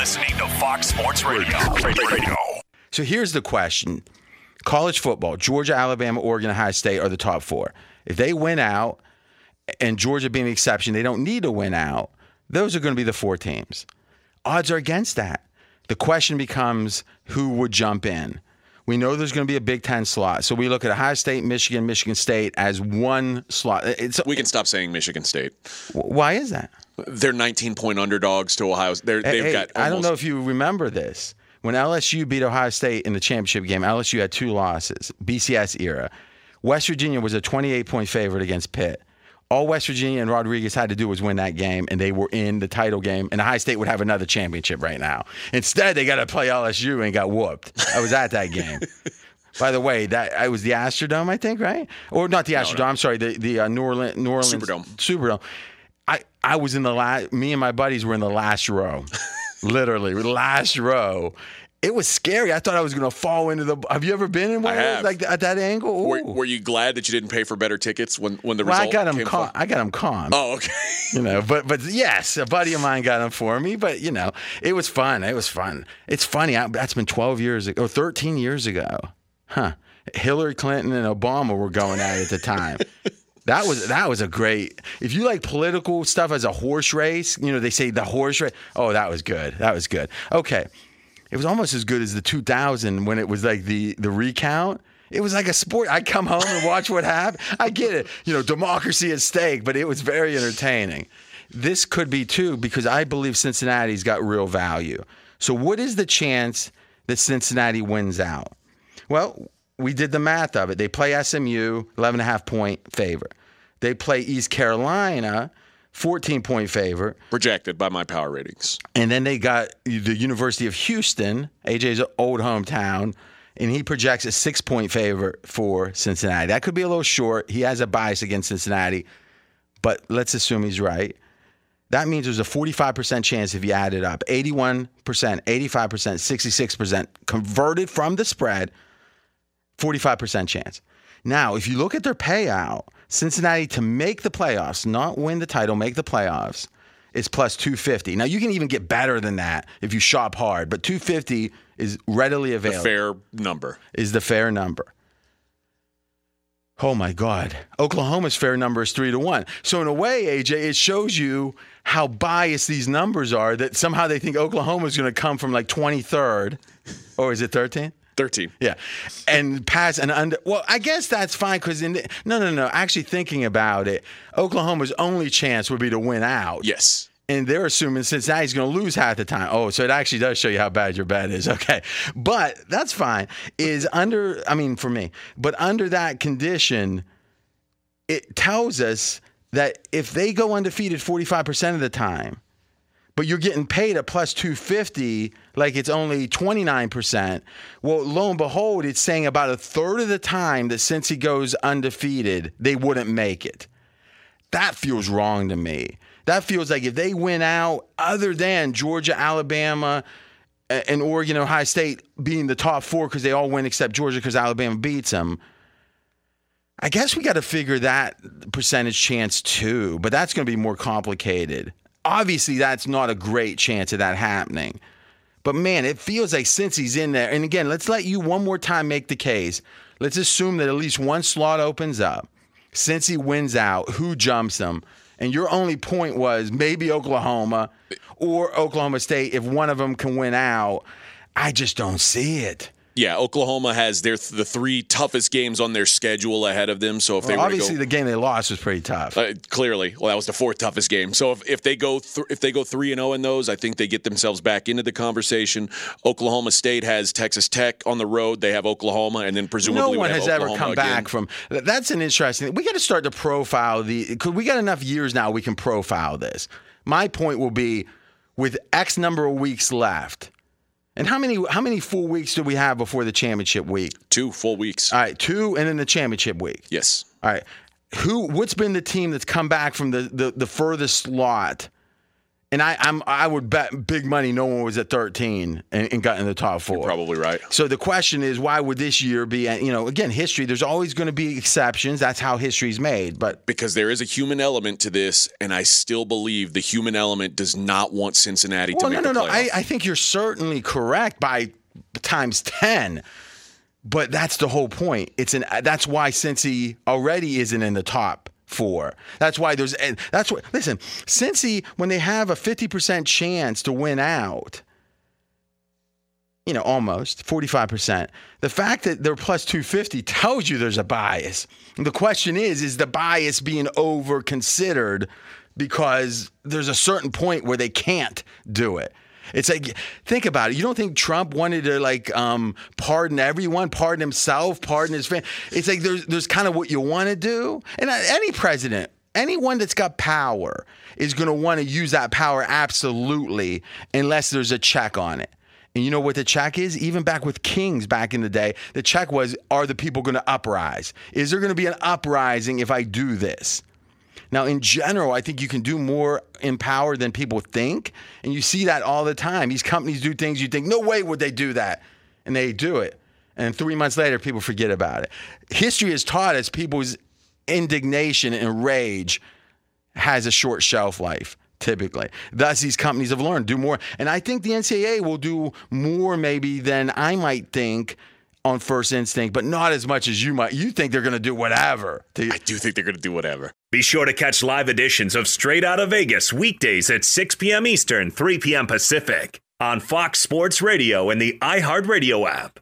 listening to Fox Sports Radio. Radio. So here's the question college football, Georgia, Alabama, Oregon, Ohio State are the top four. If they win out, and Georgia being the exception, they don't need to win out, those are going to be the four teams. Odds are against that. The question becomes who would jump in? We know there's going to be a Big Ten slot. So we look at Ohio State, Michigan, Michigan State as one slot. It's, We can stop saying Michigan State. why is that? They're 19 point underdogs to Ohio. They're, they've Hey, got. I don't know if you remember this. When LSU beat Ohio State in the championship game, LSU had two losses, BCS era. West Virginia was a 28 point favorite against Pitt. All West Virginia and Rodriguez had to do was win that game, and they were in the title game. And Ohio State would have another championship right now. Instead, they got to play LSU and got whooped. I was at that game. By the way, that I was the Astrodome, I think, right? Or not the Astrodome. I'm sorry, the the uh, New Orleans New Orleans Superdome. Superdome. I was in the last. Me and my buddies were in the last row, literally last row. It was scary. I thought I was going to fall into the. Have you ever been in one of those, like at that angle? Were, were you glad that you didn't pay for better tickets when, when the well, result I got him came calm. I got him calm. Oh, okay. You know, but but yes, a buddy of mine got him for me. But you know, it was fun. It was fun. It's funny. I, that's been 12 years ago, or 13 years ago, huh? Hillary Clinton and Obama were going at it at the time. That was that was a great. If you like political stuff as a horse race, you know they say the horse race. Oh, that was good. That was good. Okay, it was almost as good as the 2000 when it was like the the recount. It was like a sport. I'd come home and watch what happened. I get it. You know, democracy at stake, but it was very entertaining. This could be too because I believe Cincinnati's got real value. So, what is the chance that Cincinnati wins out? Well, we did the math of it. They play SMU, 11 and a half point favorite. They play East Carolina, 14 point favorite. Rejected by my power ratings. And then they got the University of Houston, AJ's old hometown, and he projects a six point favorite for Cincinnati. That could be a little short. He has a bias against Cincinnati, but let's assume he's right. That means there's a 45% chance if you add it up 81%, 85%, 66% converted from the spread, 45% chance. Now, if you look at their payout, Cincinnati to make the playoffs, not win the title, make the playoffs, is plus 250. Now, you can even get better than that if you shop hard, but 250 is readily The available fair number. is the fair number. Oh my God. Oklahoma's fair number is three to one. So, in a way, AJ, it shows you how biased these numbers are that somehow they think Oklahoma's going to come from like 23rd, or is it 13th? 13. Yeah, and pass an under. Well, I guess that's fine because in the, no, no, no. Actually, thinking about it, Oklahoma's only chance would be to win out. Yes. And they're assuming Cincinnati's going to lose half the time. Oh, so it actually does show you how bad your bet is. Okay. But that's fine. Is under, I mean, for me, but under that condition, it tells us that if they go undefeated 45% of the time, but you're getting paid a plus 250 like it's only 29%. Well, lo and behold, it's saying about a third of the time that Cincy goes undefeated, they wouldn't make it. That feels wrong to me. That feels like if they win out, other than Georgia, Alabama, and Oregon, Ohio State being the top four because they all win except Georgia because Alabama beats them. I guess we got to figure that percentage chance too, but that's going to be more complicated. Obviously, that's not a great chance of that happening. But man, it feels like Cincy's in there, and again, let's let you one more time make the case. Let's assume that at least one slot opens up. Cincy wins out, who jumps him? And your only point was maybe Oklahoma or Oklahoma State if one of them can win out. I just don't see it. Yeah, Oklahoma has their the three toughest games on their schedule ahead of them. So if they Well, to obviously, go, the game they lost was pretty tough. Uh, clearly, well, that was the fourth toughest game. So if, if they go th- if they go three and zero in those, I think they get themselves back into the conversation. Oklahoma State has Texas Tech on the road. They have Oklahoma, and then presumably no one has ever come again. back from. That's an interesting. We got to start to profile the. Cause we got enough years now. We can profile this. My point will be, with X number of weeks left, and how many how many full weeks do we have before the championship week? two full weeks. All right, two, and then the championship week. yes, All right, who? What's been the team that's come back from the the, the furthest slot And I, I'm I would bet big money no one was at 13 and, and got in the top four. Probably right. So the question is, why would this year be? Uh, you know, again, history. There's always going to be exceptions. That's how history's made. But Because there is a human element to this, and I still believe the human element does not want Cincinnati well, to no, make no, the no. I, I think you're certainly correct by times 10. But that's the whole point. It's an. That's why Cincy already isn't in the top four. That's why there's. And that's what. Listen, Cincy when they have a 50% chance to win out. You know, almost 45%. The fact that they're plus 250 tells you there's a bias. And the question is, is the bias being over considered because there's a certain point where they can't do it? It's like think about it. You don't think Trump wanted to like um, pardon everyone, pardon himself, pardon his family? It's like there's there's kind of what you want to do, and any president, anyone that's got power, is going to want to use that power absolutely, unless there's a check on it. And you know what the check is? Even back with kings back in the day, the check was: Are the people going to uprise? Is there going to be an uprising if I do this? Now, in general, I think you can do more in power than people think. And you see that all the time. These companies do things you think, no way would they do that. And they do it. And three months later, people forget about it. History has taught us people's indignation and rage has a short shelf life. Typically, thus these companies have learned do more, and I think the NCAA will do more maybe than I might think on first instinct, but not as much as you might. You think they're going to do whatever. I do think they're going to do whatever. Be sure to catch live editions of Straight Outta Vegas weekdays at 6 p.m. Eastern, 3 p.m. Pacific on Fox Sports Radio and the iHeartRadio app.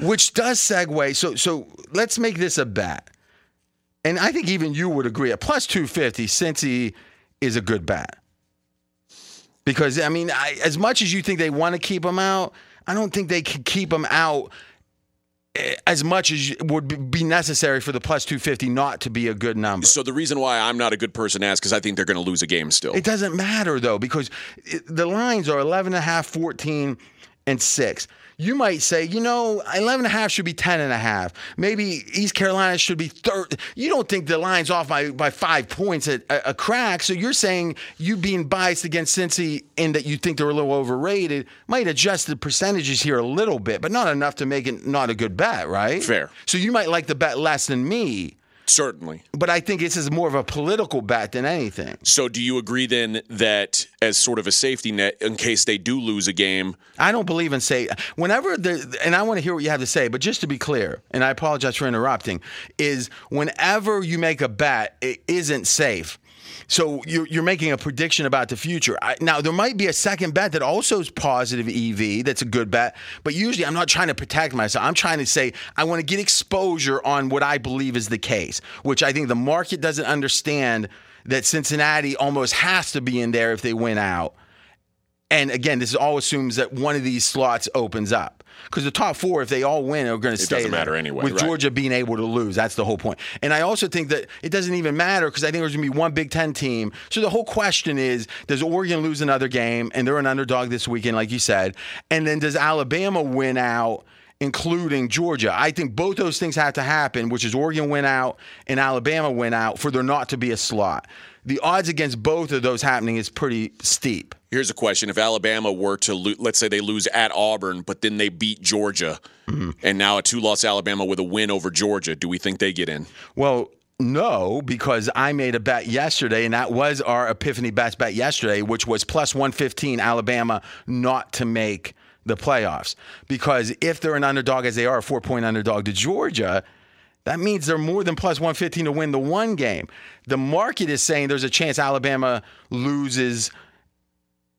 which does segue. So so let's make this a bet, and I think even you would agree at plus two fifty. Cincy is a good bet because I mean, I, as much as you think they want to keep him out, I don't think they can keep him out Eh, as much as would be- be necessary for the plus 250 not to be a good number. So the reason why I'm not a good person to ask is I think they're going to lose a game still. It doesn't matter though because it, the lines are 11 and a half, 14 and 6. You might say, you know, 11 and a half should be 10 and a half. Maybe East Carolina should be third. You don't think the line's off by, by five points at a, a crack. So you're saying you being biased against Cincy in that you think they're a little overrated might adjust the percentages here a little bit, but not enough to make it not a good bet, right? Fair. So you might like the bet less than me, Certainly. but I think this is more of a political bet than anything. So do you agree then that as sort of a safety net in case they do lose a game, I don't believe in say whenever the and I want to hear what you have to say, but just to be clear, and I apologize for interrupting, is whenever you make a bet, it isn't safe. So you're, you're making a prediction about the future. I, now there might be a second bet that also is positive EV. That's a good bet, but usually I'm not trying to protect myself. I'm trying to say I want to get exposure on what I believe is the case, which I think the market doesn't understand that Cincinnati almost has to be in there if they win out. And again, this all assumes that one of these slots opens up. Because the top four, if they all win, are going to stay. It doesn't there, matter anyway, With right. Georgia being able to lose, that's the whole point. And I also think that it doesn't even matter because I think there's going to be one Big Ten team. So the whole question is: Does Oregon lose another game, and they're an underdog this weekend, like you said? And then does Alabama win out? Including Georgia. I think both those things have to happen, which is Oregon win out and Alabama win out for there not to be a slot. The odds against both of those happening is pretty steep. Here's a question. If Alabama were to lo- let's say they lose at Auburn, but then they beat Georgia, Mm-hmm. and now a two-loss Alabama with a win over Georgia, do we think they get in? Well, no, because I made a bet yesterday, and that was our Epiphany best bet yesterday, which was plus 115 Alabama not to make the playoffs. Because if they're an underdog, as they are, a four point underdog to Georgia, that means they're more than plus 115 to win the one game. The market is saying there's a chance Alabama loses.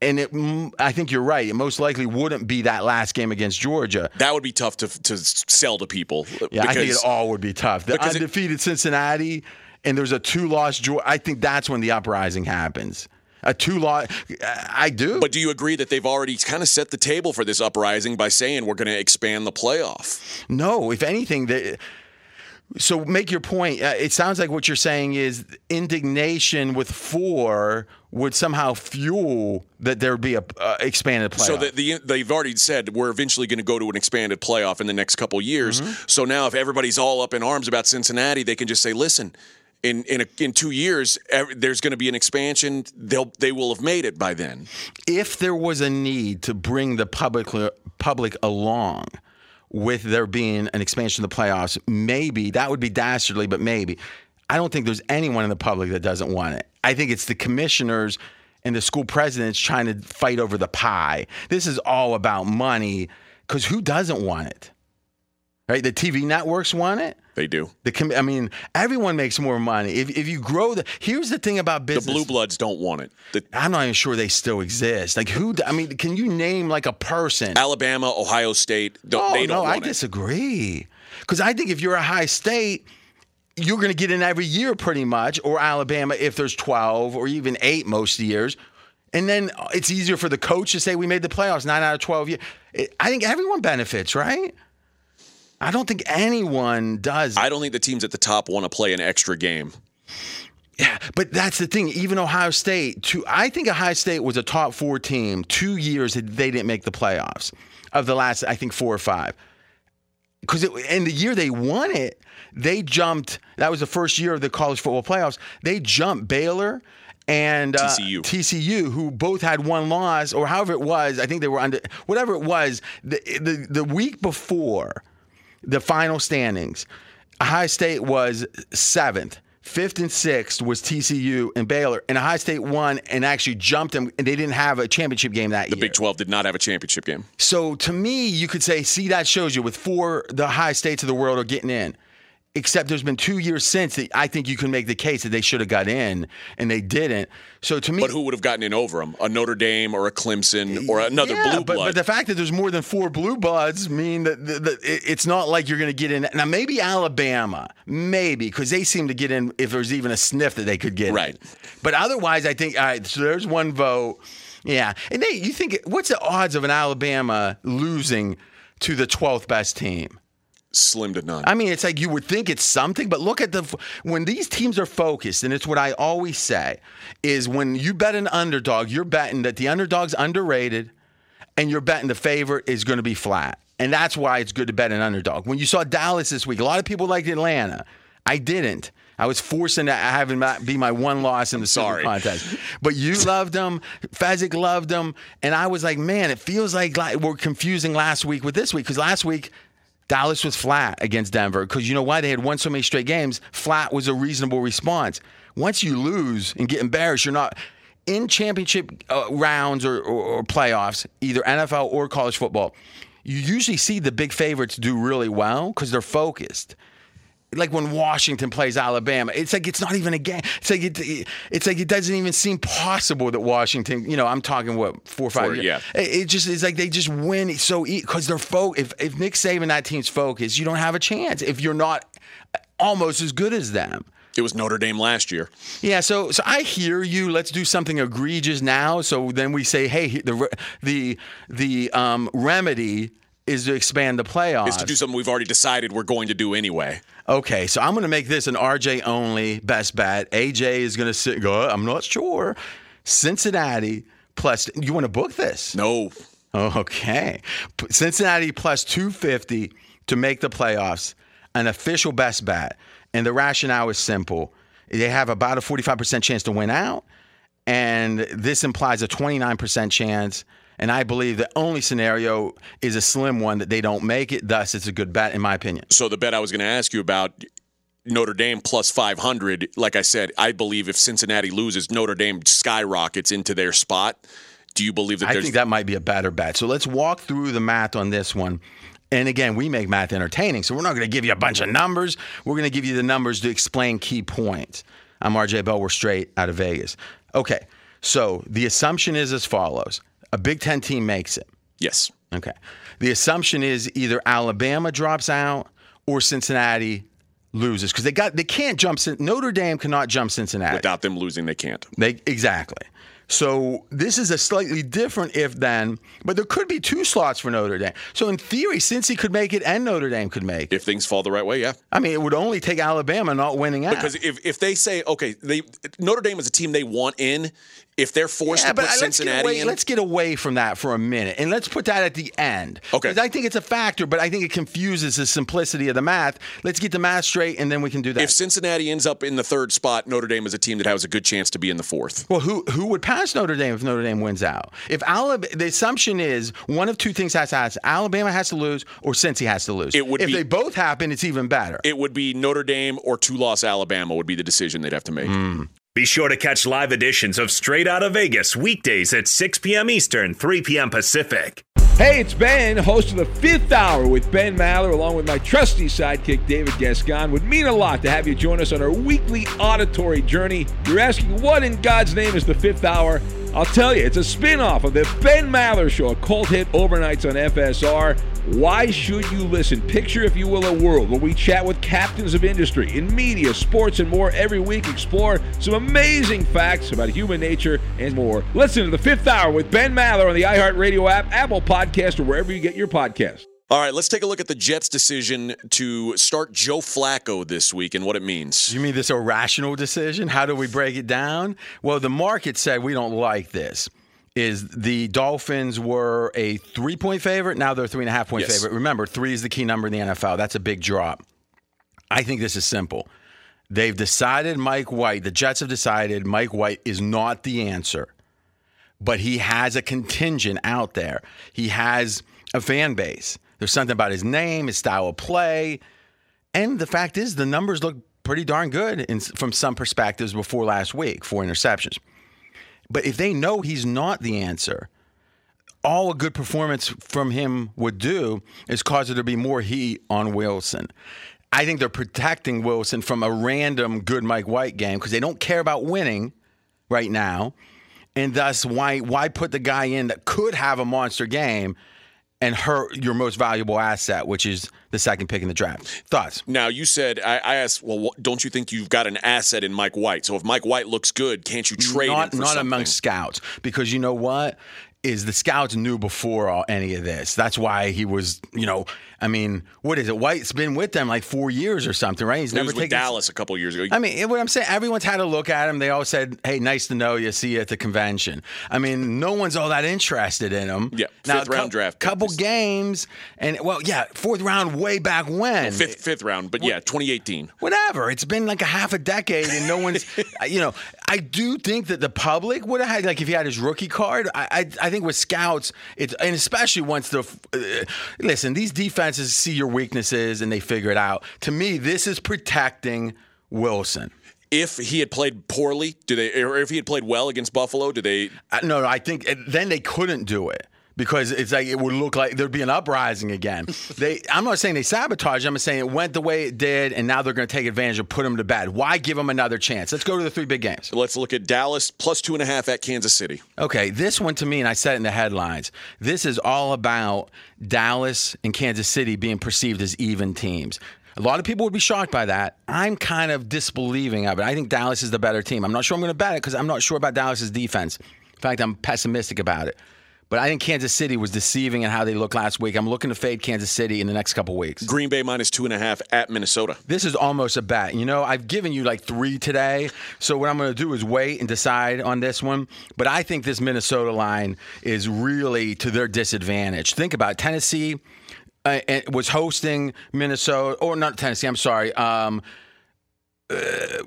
And it, I think you're right. It most likely wouldn't be that last game against Georgia. That would be tough to to sell to people. Yeah, I think it all would be tough. The because it- undefeated Cincinnati, and there's a two-loss Georgia. I think that's when the uprising happens. A two-loss. I do. But do you agree that they've already kind of set the table for this uprising by saying we're going to expand the playoff? no, if anything, the. So make your point. Uh, it sounds like what you're saying is indignation with four would somehow fuel that there would be a uh, expanded playoff. So the, the, they've already said we're eventually going to go to an expanded playoff in the next couple years. Mm-hmm. So now, if everybody's all up in arms about Cincinnati, they can just say, "Listen, in in, a, in two years, ev- there's going to be an expansion. They'll they will have made it by then. if there was a need to bring the public public along with there being an expansion of the playoffs, maybe that would be dastardly, but maybe. I don't think there's anyone in the public that doesn't want it. I think it's the commissioners and the school presidents trying to fight over the pie. This is all about money because who doesn't want it? Right? The TV networks want it. They do. The com- I mean, everyone makes more money if if you grow the. Here's the thing about business. The blue bloods don't want it. The I'm not even sure they still exist. Like who? I mean, can you name like a person? Alabama, Ohio State, don't, oh they don't no, I disagree. Because I think if you're a high state, you're going to get in every year pretty much, or Alabama if there's 12 or even eight most years. And then uh, it's easier for the coach to say we made the playoffs nine out of 12 years. I think everyone benefits, right? I don't think anyone does. I don't think the teams at the top want to play an extra game. Yeah, but that's the thing. Even Ohio State, two, I think Ohio State was a top four team two years that they didn't make the playoffs of the last, I think, four or five. Because in the year they won it, they jumped. That was the first year of the college football playoffs. They jumped Baylor and uh, TCU. TCU, who both had one loss, or however it was. I think they were under whatever it was. The the, the week before the final standings, Ohio State was seventh. Fifth and sixth was TCU and Baylor, and Ohio State won and actually jumped them, and they didn't have a championship game that The year. The Big 12 did not have a championship game. So to me, you could say, see, that shows you with four the high states of the world are getting in. Except there's been two years since that I think you can make the case that they should have got in and they didn't. So to me, But who would have gotten in over them? A Notre Dame or a Clemson or another yeah, blue but, blood? but the fact that there's more than four blue bloods mean that it's not like you're going to get in. Now maybe Alabama, maybe because they seem to get in if there's even a sniff that they could get Right. in. But otherwise, I think all right. So there's one vote. Yeah, and they you think what's the odds of an Alabama losing to the 12th best team? Slim to none. I mean, it's like you would think it's something, but look at the when these teams are focused, and it's what I always say is when you bet an underdog, you're betting that the underdog's underrated, and you're betting the favorite is going to be flat, and that's why it's good to bet an underdog. When you saw Dallas this week, a lot of people liked Atlanta. I didn't. I was forcing to have him be my one loss in the sorry. contest. But you loved them. Fezzik loved them. And I was like, man, it feels like we're confusing last week with this week. Because last week, Dallas was flat against Denver. Because you know why? They had won so many straight games. Flat was a reasonable response. Once you lose and get embarrassed, you're not in championship uh, rounds or, or, or playoffs, either NFL or college football. You usually see the big favorites do really well because they're focused like when Washington plays Alabama, it's like it's not even a game. It's like it, it's like it doesn't even seem possible that Washington. You know, I'm talking what four or five Four, years. yeah. It, it just is like they just win so because they're fo- if if Nick Saban that team's focused, you don't have a chance if you're not almost as good as them. it was Notre Dame last year. Yeah, so so I hear you. Let's do something egregious now. So then we say, hey, the the the um, remedy is to expand the playoffs. Is to do something we've already decided we're going to do anyway. Okay, so I'm going to make this an RJ only best bet. AJ is going to sit. Go. I'm not sure. Cincinnati plus. You want to book this? No. Okay. Cincinnati plus 250 to make the playoffs. An official best bet, and the rationale is simple. They have about a 45% chance to win out, and this implies a 29% chance. And I believe the only scenario is a slim one that they don't make it. Thus, it's a good bet, in my opinion. So the bet I was going to ask you about Notre Dame plus 500, like I said, I believe if Cincinnati loses, Notre Dame skyrockets into their spot. Do you believe that I think that might be a better bet. So let's walk through the math on this one. And again, we make math entertaining. So we're not going to give you a bunch of numbers. We're going to give you the numbers to explain key points. I'm RJ Bell. We're straight out of Vegas. Okay. So the assumption is as follows a Big Ten team makes it. Yes. Okay. The assumption is either Alabama drops out or Cincinnati loses because they got they can't jump. Notre Dame cannot jump Cincinnati. Without them losing, they can't. They exactly. So this is a slightly different if then, but there could be two slots for Notre Dame. So in theory, Cincy could make it and Notre Dame could make it. If things fall the right way, yeah. I mean, it would only take Alabama not winning out. Because if, if they say, okay, they Notre Dame is a team they want in, if they're forced Yeah, to put Cincinnati away, in, let's get away from that for a minute and let's put that at the end. Okay. I think it's a factor, but I think it confuses the simplicity of the math. Let's get the math straight and then we can do that. if Cincinnati ends up in the third spot, Notre Dame is a team that has a good chance to be in the fourth. well, who who would pass Notre Dame if Notre Dame wins out? If Alabama, the assumption is one of two things has to happen: Alabama has to lose, or Cincy has to lose. It would if be- they both happen, it's even better. It would be Notre Dame or two-loss Alabama would be the decision they'd have to make. Hmm. Be sure to catch live editions of Straight Out of Vegas weekdays at 6 p.m. Eastern, 3 p.m. Pacific. Hey, it's Ben, host of the fifth hour with Ben Maller, along with my trusty sidekick, David Gascon. Would mean a lot to have you join us on our weekly auditory journey. You're asking, what in God's name is the fifth hour? I'll tell you, it's a spin off of the Ben Maller Show, a cult hit overnights on FSR. Why should you listen? Picture, if you will, a world where we chat with captains of industry in media, sports, and more every week. Explore some amazing facts about human nature and more. Listen to the fifth hour with Ben Maller on the iHeartRadio app, Apple Podcast, or wherever you get your podcasts. All right, let's take a look at the Jets' decision to start Joe Flacco this week and what it means. You mean this irrational decision? How do we break it down? Well, the market said we don't like this. Is the Dolphins were a three point favorite. Now they're three and a half point Yes. favorite. Remember, three is the key number in the NFL. That's a big drop. I think this is simple. They've decided Mike White, the Jets have decided Mike White is not the answer, but he has a contingent out there. He has a fan base. There's something about his name, his style of play. And the fact is, the numbers look pretty darn good in, from some perspectives before last week, four interceptions. But if they know he's not the answer, all a good performance from him would do is cause there to be more heat on Wilson. I think they're protecting Wilson from a random good Mike White game because they don't care about winning right now. And thus, why why put the guy in that could have a monster game and her your most valuable asset, which is the second pick in the draft? Thoughts? Now, you said, I, I asked, well, what, don't you think you've got an asset in Mike White? So if Mike White looks good, can't you trade not him for not something? among scouts because you know what is the scouts knew before all, any of this. That's why he was, you know, I mean, what is it? White's been with them like four years or something, right? He's He never was with taken. Dallas a couple years ago. I mean, what I'm saying, everyone's had a look at him. They all said, "Hey, nice to know you. See you at the convention." I mean, no one's all that interested in him. Yeah, now, fifth round draft pick. couple games, and well, yeah, fourth round way back when. fifth, fifth round, but yeah, 2018. whatever. It's been like a half a decade, and no one's. you know, I do think that the public would have had like if he had his rookie card. I I, I think with scouts, it's and especially once the uh, listen, these defenses see your weaknesses and they figure it out. To me, this is protecting Wilson. If he had played poorly, do they, or if he had played well against Buffalo, do they? No, no, I think then they couldn't do it. Because it's like it would look like there'd be an uprising again. They, I'm not saying they sabotage. I'm saying it went the way it did, and now they're going to take advantage and put them to bed. Why give them another chance? Let's go to the three big games. Let's look at Dallas plus two and a half at Kansas City. Okay, this one to me, and I said it in the headlines. This is all about Dallas and Kansas City being perceived as even teams. A lot of people would be shocked by that. I'm kind of disbelieving of it. I think Dallas is the better team. I'm not sure I'm going to bet it because I'm not sure about Dallas's defense. In fact, I'm pessimistic about it. But I think Kansas City was deceiving in how they looked last week. I'm looking to fade Kansas City in the next couple weeks. Green Bay minus two and a half at Minnesota. This is almost a bet. You know, I've given you like three today. So what I'm going to do is wait and decide on this one. But I think this Minnesota line is really to their disadvantage. Think about it. Tennessee uh, uh, was hosting Minnesota, or not Tennessee, I'm sorry. Um, uh,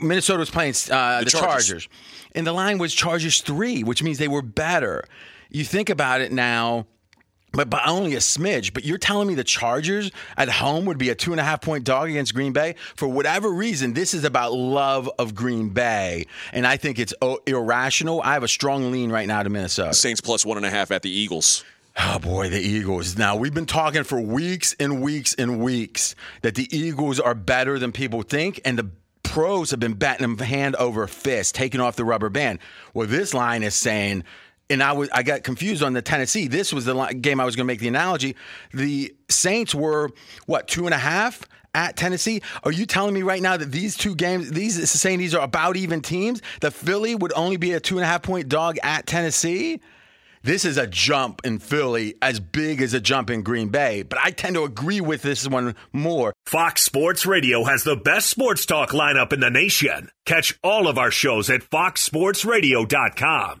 Minnesota was playing uh, the, The Chargers. Chargers. And the line was Chargers three, which means they were better. You think about it now, but by only a smidge. But you're telling me the Chargers at home would be a two and a half point dog against Green Bay? For whatever reason, this is about love of Green Bay. And I think it's oh, irrational. I have a strong lean right now to Minnesota. Saints plus one and a half at the Eagles. Oh boy, the Eagles. Now, we've been talking for weeks and weeks and weeks that the Eagles are better than people think, and the pros have been batting them hand over fist, taking off the rubber band. Well, this line is saying, and I was I got confused on the Tennessee. This was the game I was going to make the analogy. The Saints were what two and a half at Tennessee. Are you telling me right now that these two games, these saying these are about even teams? The Philly would only be a two and a half point dog at Tennessee. This is a jump in Philly as big as a jump in Green Bay, but I tend to agree with this one more. Fox Sports Radio has the best sports talk lineup in the nation. Catch all of our shows at foxsportsradio.com.